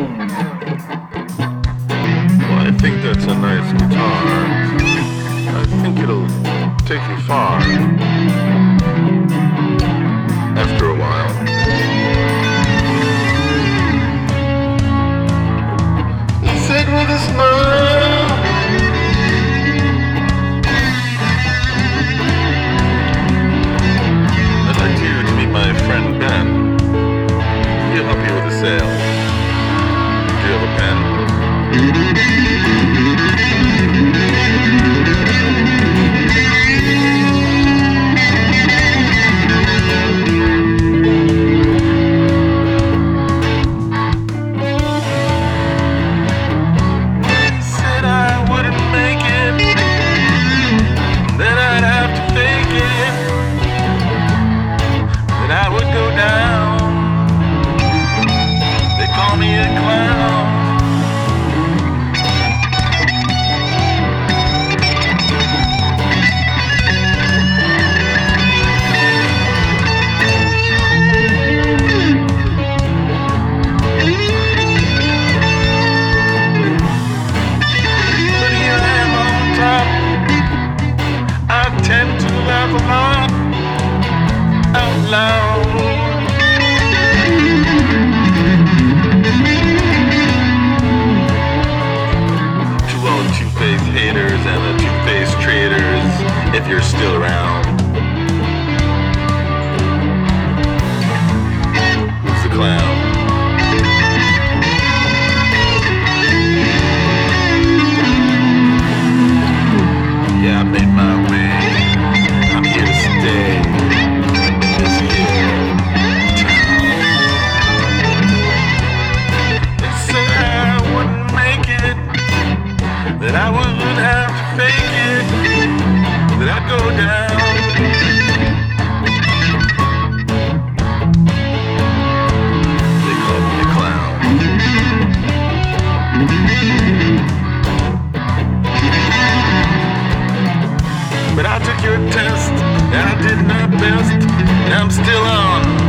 Well, I think that's a nice guitar. I think it'll take you far. if you're still around. I'm still on.